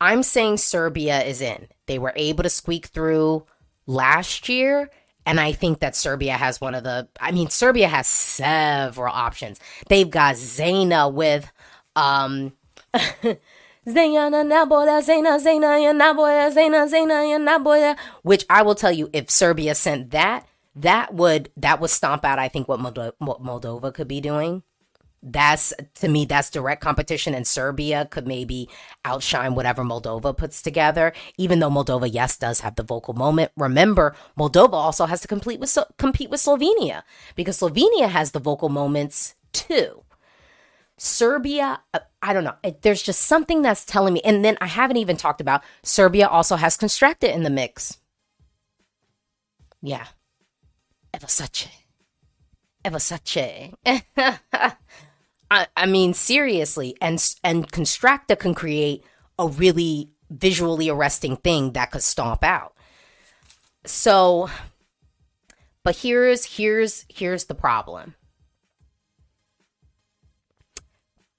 I'm saying Serbia is in. They were able to squeak through last year And I think that Serbia has one of the, I mean, Serbia has several options. They've got Zena with, um, Zena naboya, Zena, Zena, naboya, Zena, Zena, naboya. Which I will tell you, if Serbia sent that, that would that would stomp out. I think what, Moldo- what Moldova could be doing. That's to me, that's direct competition, and Serbia could maybe outshine whatever Moldova puts together. Even though Moldova, yes, does have the vocal moment. Remember, Moldova also has to compete with compete with Slovenia because Slovenia has the vocal moments too. Serbia, uh, I don't know. There's just something that's telling me. And then I haven't even talked about Serbia also has Konstrakta in the mix. Yeah. Evo Sace. Evosace. I, I mean, seriously. And, and Konstrakta can create a really visually arresting thing that could stomp out. So, but here's, here's, here's the problem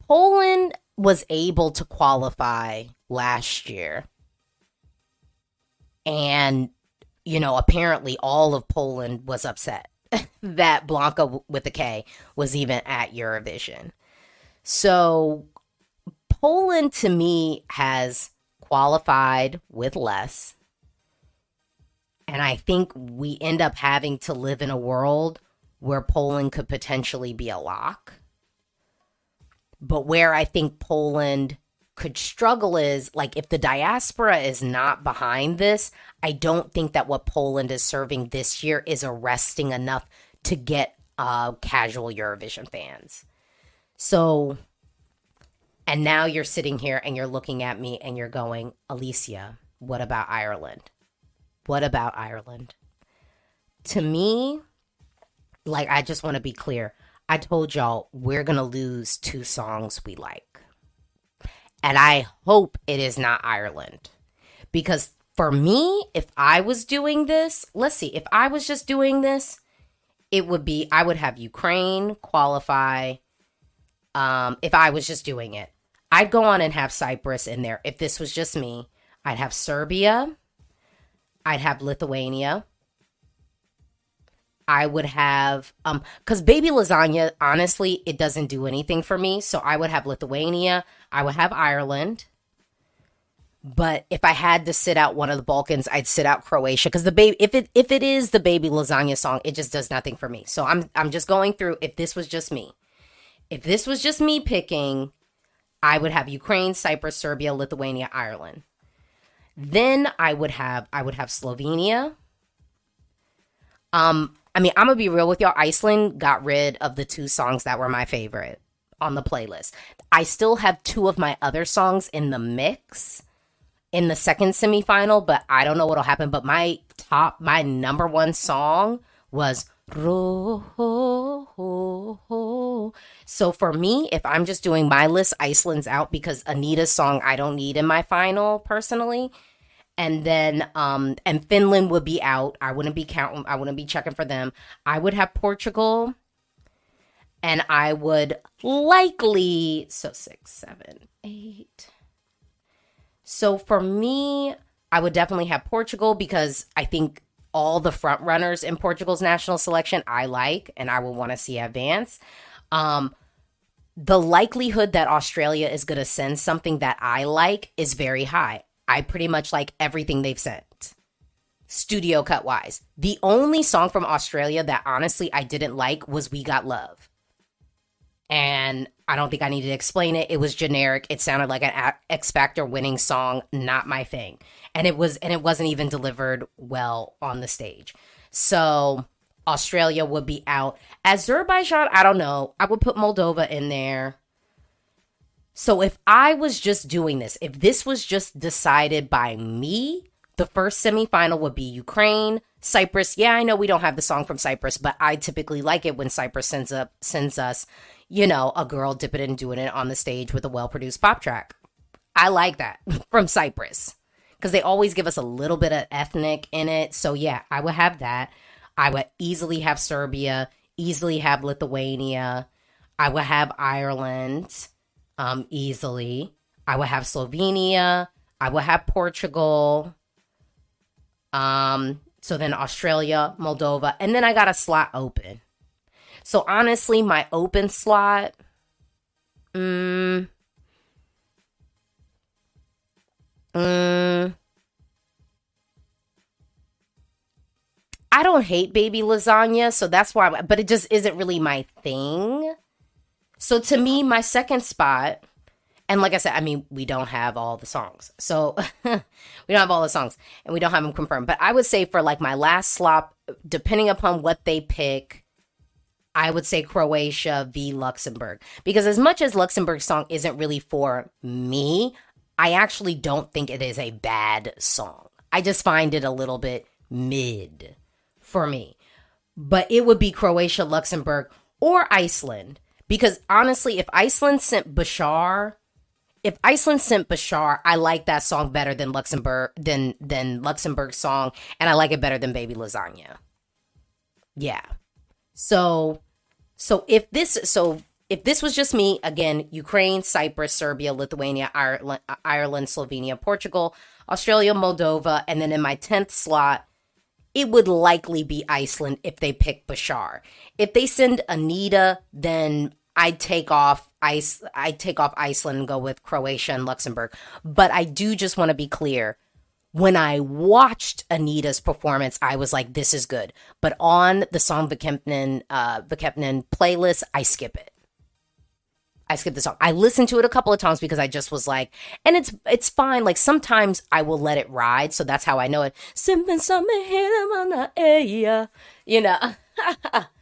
Poland was able to qualify last year. And, you know, apparently all of Poland was upset that Blanka with a K was even at Eurovision. So Poland to me has qualified with less. And I think we end up having to live in a world where Poland could potentially be a lock. But where I think Poland could struggle is like if the diaspora is not behind this, I don't think that what Poland is serving this year is arresting enough to get uh, casual Eurovision fans. So, and now you're sitting here and you're looking at me and you're going, Alesia, what about Ireland? What about Ireland? To me, like, I just want to be clear. I told y'all we're going to lose two songs we like. And I hope it is not Ireland. Because for me, if I was doing this, let's see, if I was just doing this, it would be I would have Ukraine qualify. Um, if I was just doing it, I'd go on and have Cyprus in there. If this was just me, I'd have Serbia, I'd have Lithuania, I would have um cuz baby lasagna honestly it doesn't do anything for me so I would have Lithuania, I would have Ireland. But if I had to sit out one of the Balkans, I'd sit out Croatia cuz the baby if it if it is the baby lasagna song, it just does nothing for me. So I'm I'm just going through if this was just me. If this was just me picking, I would have Ukraine, Cyprus, Serbia, Lithuania, Ireland. Then I would have I would have Slovenia. Um I mean, I'm gonna be real with y'all. Iceland got rid of the two songs that were my favorite on the playlist. I still have two of my other songs in the mix in the second semifinal, but I don't know what'll happen. But my top, my number one song was. So for me, if I'm just doing my list, Iceland's out because Anita's song I don't need in my final personally and then um and Finland would be out. I wouldn't be counting I wouldn't be checking for them. I would have Portugal and I would likely so six, seven, eight. So for me, I would definitely have Portugal because I think all the front runners in Portugal's national selection I like and I would want to see advance. Um the likelihood that Australia is going to send something that I like is very high. I pretty much like everything they've sent. Studio cut wise. The only song from Australia that honestly I didn't like was We Got Love. And I don't think I need to explain it. It was generic. It sounded like an X Factor winning song, not my thing. And it was and it wasn't even delivered well on the stage. So Australia would be out. Azerbaijan, I don't know. I would put Moldova in there. So if I was just doing this, if this was just decided by me, the first semifinal would be Ukraine, Cyprus. Yeah, I know we don't have the song from Cyprus, but I typically like it when Cyprus sends up sends us, you know, a girl dipping and doing it on the stage with a well-produced pop track. I like that from Cyprus because they always give us a little bit of ethnic in it. So yeah, I would have that. I would easily have Serbia, easily have Lithuania. I would have Ireland um, easily. I would have Slovenia. I would have Portugal. Um, So then Australia, Moldova, and then I got a slot open. So honestly, my open slot, mm, mm, I don't hate baby lasagna, so that's why, but it just isn't really my thing. So to me, my second spot and like I said, I mean, we don't have all the songs. So we don't have all the songs and we don't have them confirmed. But I would say for like my last slop, depending upon what they pick, I would say Croatia v Luxembourg. Because as much as Luxembourg's song isn't really for me, I actually don't think it is a bad song. I just find it a little bit mid for me. But it would be Croatia, Luxembourg, or Iceland. Because honestly, if Iceland sent Bashar, if Iceland sent Bashar, I like that song better than Luxembourg than than Luxembourg's song, and I like it better than Baby Lasagna. Yeah. So so if this so if this was just me, again, Ukraine, Cyprus, Serbia, Lithuania, Ireland, Ireland, Slovenia, Portugal, Australia, Moldova, and then in my 10th slot, it would likely be Iceland if they pick Bashar. If they send Anita, then I'd take off ice I'd take off Iceland and go with Croatia and Luxembourg. But I do just want to be clear. When I watched Anita's performance, I was like, this is good. But on the Söngvakeppnin uh Vakempnen playlist, I skip it. I skip the song. I listened to it a couple of times because I just was like, and it's it's fine. Like sometimes I will let it ride, so that's how I know it. You know.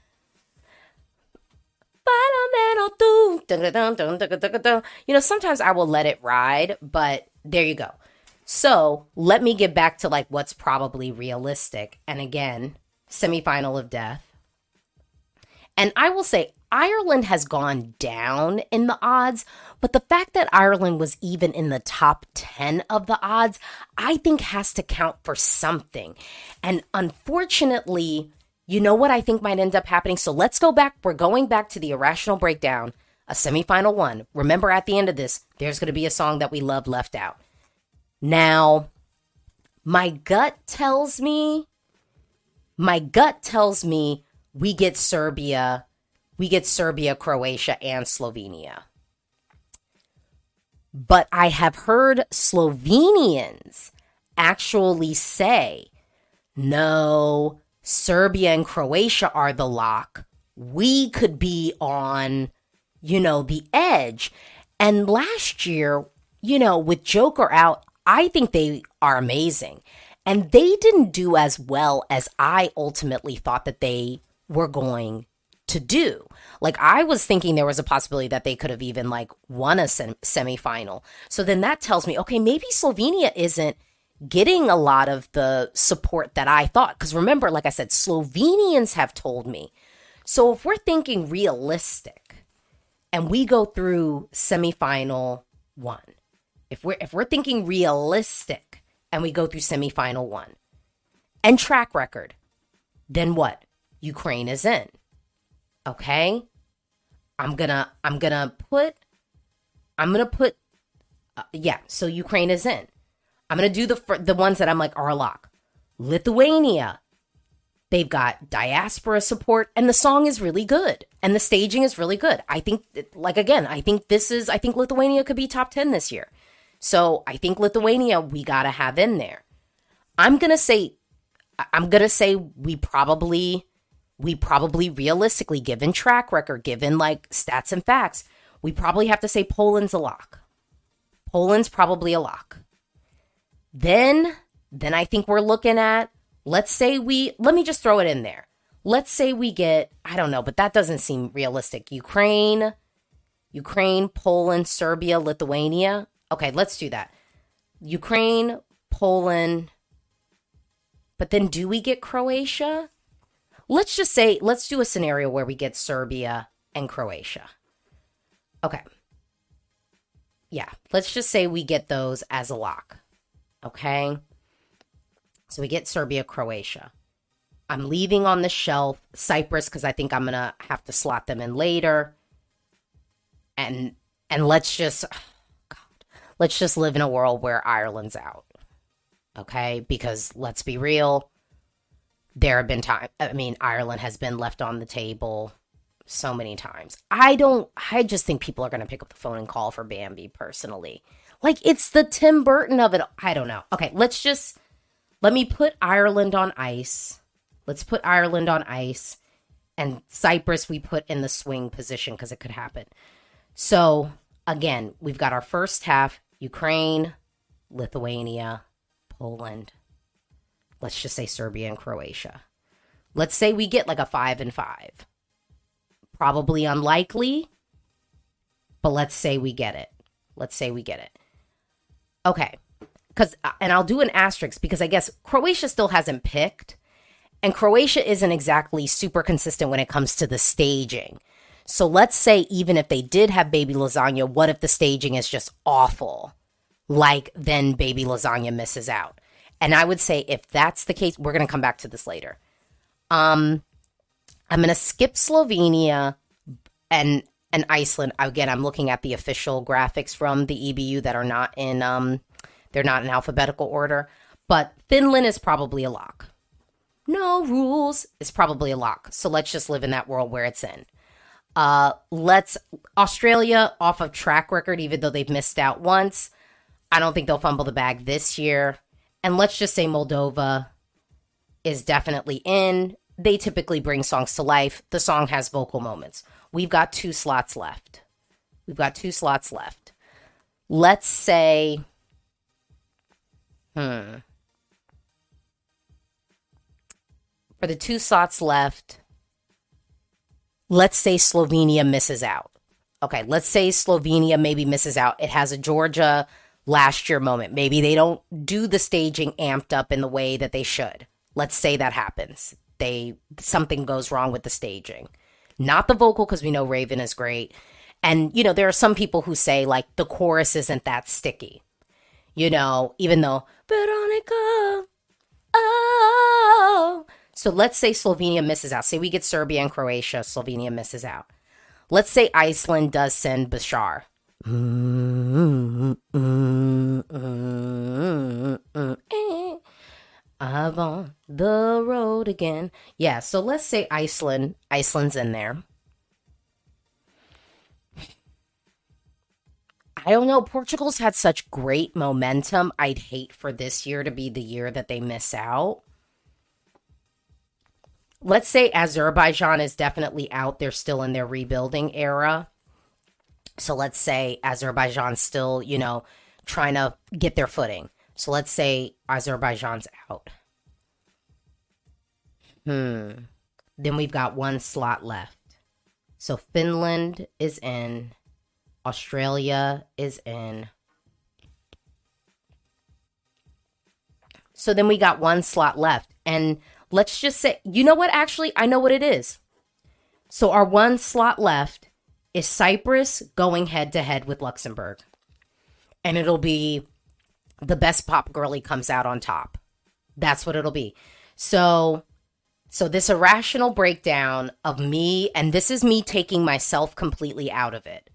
You know, sometimes I will let it ride, but there you go. So let me get back to like what's probably realistic. And again, semifinal of death. And I will say, Ireland has gone down in the odds, but the fact that Ireland was even in the top 10 of the odds, I think has to count for something. And unfortunately, you know what I think might end up happening? So let's go back. We're going back to the irrational breakdown, a semifinal one. Remember, at the end of this, there's going to be a song that we love left out. Now, my gut tells me, my gut tells me we get Serbia, we get Serbia, Croatia, and Slovenia. But I have heard Slovenians actually say, no, Serbia and Croatia are the lock, we could be on, you know, the edge. And last year, you know, with Joker out, I think they are amazing. And they didn't do as well as I ultimately thought that they were going to do. Like I was thinking there was a possibility that they could have even like won a sem- semifinal. So then that tells me, okay, maybe Slovenia isn't getting a lot of the support that I thought. Because remember, like I said, Slovenians have told me. So if we're thinking realistic and we go through semifinal one, if we're if we're thinking realistic and we go through semifinal one and track record, then what? Ukraine is in. Okay? I'm gonna I'm gonna put I'm gonna put uh, yeah, so Ukraine is in. I'm going to do the the ones that I'm like are a lock. Lithuania. They've got diaspora support and the song is really good and the staging is really good. I think like again, I think this is I think Lithuania could be top 10 this year. So, I think Lithuania we got to have in there. I'm going to say I'm going to say we probably we probably realistically given track record, given like stats and facts, we probably have to say Poland's a lock. Poland's probably a lock. Then, then I think we're looking at, let's say we, let me just throw it in there. Let's say we get, I don't know, but that doesn't seem realistic. Ukraine, Ukraine, Poland, Serbia, Lithuania. Okay, let's do that. Ukraine, Poland, but then do we get Croatia? Let's just say, let's do a scenario where we get Serbia and Croatia. Okay. Yeah, let's just say we get those as a lock. Okay. So we get Serbia, Croatia. I'm leaving on the shelf Cyprus because I think I'm gonna have to slot them in later. And and let's just oh God, let's just live in a world where Ireland's out. Okay? Because let's be real, there have been time. I mean, Ireland has been left on the table so many times. I don't. I just think people are to pick up the phone and call for Bambie. Personally, like it's the Tim Burton of it. I don't know. Okay, let's just let me put Ireland on ice. Let's put Ireland on ice, and Cyprus we put in the swing position because it could happen. So again, we've got our first half: Ukraine, Lithuania, Poland. Let's just say Serbia and Croatia. Let's say we get like a five and five. Probably unlikely, but let's say we get it. Let's say we get it. Okay. Cuz and I'll do an asterisk because I guess Croatia still hasn't picked and Croatia isn't exactly super consistent when it comes to the staging. So let's say even if they did have baby lasagna, what if the staging is just awful? Like then baby lasagna misses out. And I would say if that's the case, we're going to come back to this later. Um I'm going to skip Slovenia and and Iceland. Again, I'm looking at the official graphics from the EBU that are not in um they're not in alphabetical order, but Finland is probably a lock. No rules is probably a lock. So let's just live in that world where it's in. Uh let's Australia off of track record even though they've missed out once. I don't think they'll fumble the bag this year. And let's just say Moldova is definitely in they typically bring songs to life. The song has vocal moments. We've got two slots left. We've got two slots left. Let's say, hmm. For the two slots left, let's say Slovenia misses out. Okay, let's say Slovenia maybe misses out. It has a Georgia last year moment. Maybe they don't do the staging amped up in the way that they should. Let's say that happens they something goes wrong with the staging. Not the vocal because we know Raiven is great. And you know, there are some people who say like the chorus isn't that sticky. You know, even though Veronika Oh So let's say Slovenia misses out. Say we get Serbia and Croatia, Slovenia misses out. Let's say Iceland does send Bashar. Mm-hmm, mm-hmm, mm-hmm, On the road again. Yeah, so let's say Iceland. Iceland's in there. I don't know. Portugal's had such great momentum. I'd hate for this year to be the year that they miss out. Let's say Azerbaijan is definitely out. They're still in their rebuilding era. So let's say Azerbaijan's still, you know, trying to get their footing. So let's say Azerbaijan's out. Hmm. Then we've got one slot left. So Finland is in, Australia is in. So then we got one slot left. And let's just say, you know what? Actually, I know what it is. So our one slot left is Cyprus going head to head with Luxembourg. And it'll be the best pop girly comes out on top. That's what it'll be. So, so this irrational breakdown of me, and this is me taking myself completely out of it.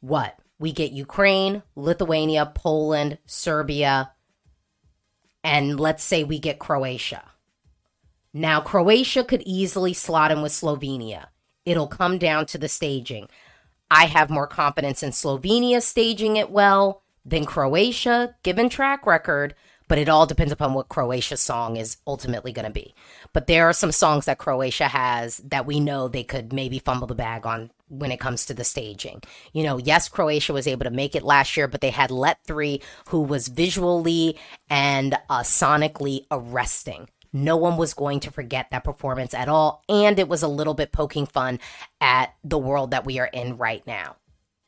What? We get Ukraine, Lithuania, Poland, Serbia, and let's say we get Croatia. Now, Croatia could easily slot in with Slovenia. It'll come down to the staging. I have more confidence in Slovenia staging it well than Croatia, given track record, but it all depends upon what Croatia's song is ultimately going to be. But there are some songs that Croatia has that we know they could maybe fumble the bag on when it comes to the staging. You know, yes, Croatia was able to make it last year, but they had Let 3, who was visually and uh, sonically arresting. No one was going to forget that performance at all. And it was a little bit poking fun at the world that we are in right now.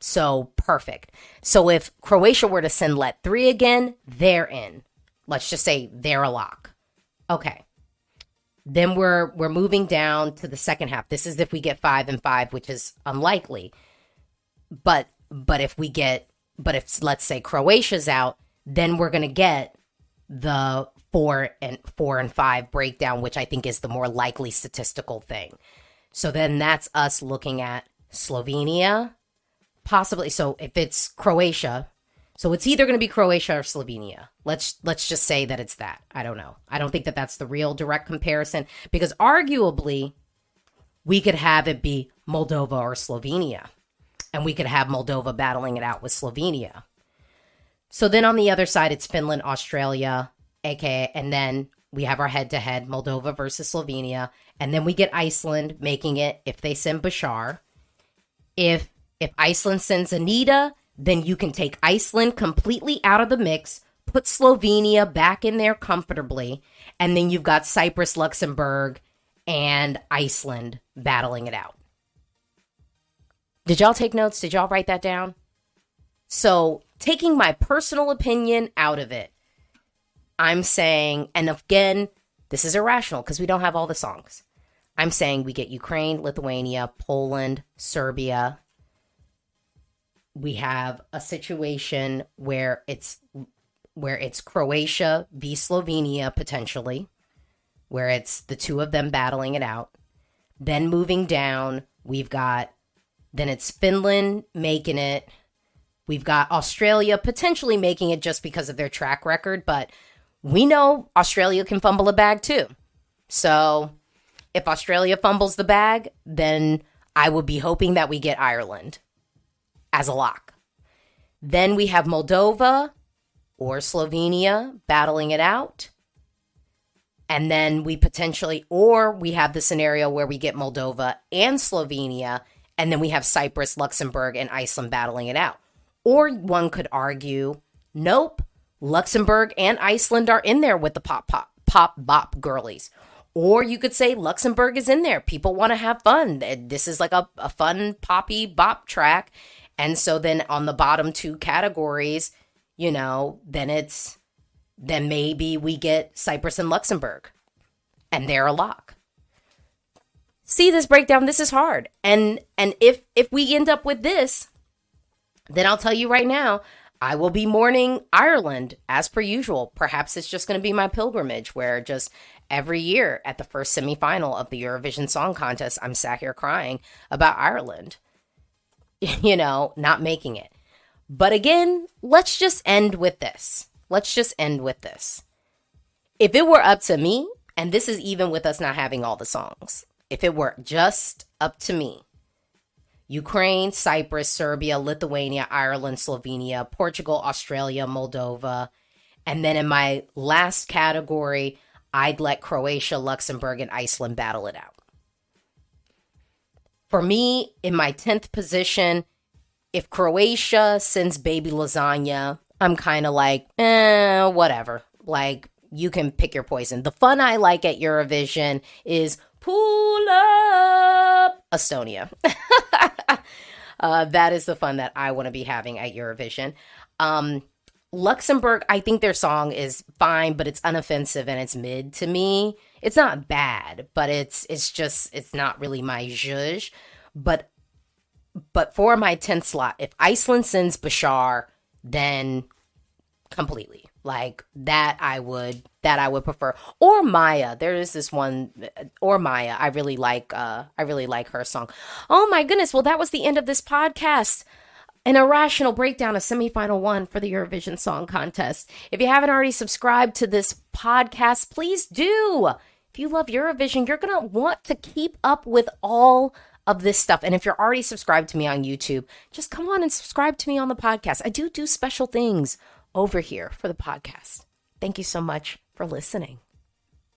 So perfect. So if Croatia were to send let three again, they're in. Let's just say they're a lock. Okay. Then we're we're moving down to the second half. This is if we get five and five, which is unlikely. But but if we get but if let's say Croatia's out, then we're gonna get the four and four and five breakdown, which I think is the more likely statistical thing. So then that's us looking at Slovenia, possibly. So if it's Croatia, So it's either going to be Croatia or Slovenia. Let's let's just say that it's that. I don't know. I don't think that that's the real direct comparison because arguably we could have it be Moldova or Slovenia. And we could have Moldova battling it out with Slovenia. So then on the other side it's Finland, Australia, aka and then we have our head to head Moldova versus Slovenia and then we get Iceland making it if they send Bashar. If if Iceland sends Anita, then you can take Iceland completely out of the mix, put Slovenia back in there comfortably, and then you've got Cyprus, Luxembourg, and Iceland battling it out. Did y'all take notes? Did y'all write that down? So, taking my personal opinion out of it, I'm saying, and again, this is irrational because we don't have all the songs. I'm saying we get Ukraine, Lithuania, Poland, Serbia, we have a situation where it's where it's Croatia v Slovenia potentially, where it's the two of them battling it out. Then moving down, we've got then it's Finland making it. We've got Australia potentially making it just because of their track record, but we know Australia can fumble a bag too. So if Australia fumbles the bag, then I would be hoping that we get Ireland as a lock. Then we have Moldova or Slovenia battling it out. And then we potentially, or we have the scenario where we get Moldova and Slovenia, and then we have Cyprus, Luxembourg, and Iceland battling it out. Or one could argue, nope, Luxembourg and Iceland are in there with the pop pop pop bop girlies. Or you could say Luxembourg is in there. People want to have fun. This is like a, a fun poppy bop track. And so then on the bottom two categories, you know, then it's then maybe we get Cyprus and Luxembourg and they're a lock. See this breakdown, this is hard. And and if if we end up with this, then I'll tell you right now, I will be mourning Ireland as per usual. Perhaps it's just going to be my pilgrimage where just every year at the first semifinal of the Eurovision Song Contest, I'm sat here crying about Ireland. you know, not making it. But again, let's just end with this. Let's just end with this. If it were up to me, and this is even with us not having all the songs, if it were just up to me, Ukraine, Cyprus, Serbia, Lithuania, Ireland, Slovenia, Portugal, Australia, Moldova. And then in my last category, I'd let Croatia, Luxembourg, and Iceland battle it out. For me, in my 10th position, if Croatia sends baby lasagna, I'm kind of like, eh, whatever. Like, you can pick your poison. The fun I like at Eurovision is pull up Estonia. uh, that is the fun that I want to be having at Eurovision. Um, Luxembourg, I think their song is fine, but it's unoffensive and it's mid to me. It's not bad, but it's it's just it's not really my zhuzh. But but for my 10th slot, if Iceland sends Bashar, then completely. Like that I would that I would prefer. Or Maya. There is this one or Maya. I really like uh I really like her song. Oh my goodness. Well, that was the end of this podcast an irrational breakdown of semifinal one for the Eurovision Song Contest. If you haven't already subscribed to this podcast, please do. If you love Eurovision, you're going to want to keep up with all of this stuff. And if you're already subscribed to me on YouTube, just come on and subscribe to me on the podcast. I do do special things over here for the podcast. Thank you so much for listening.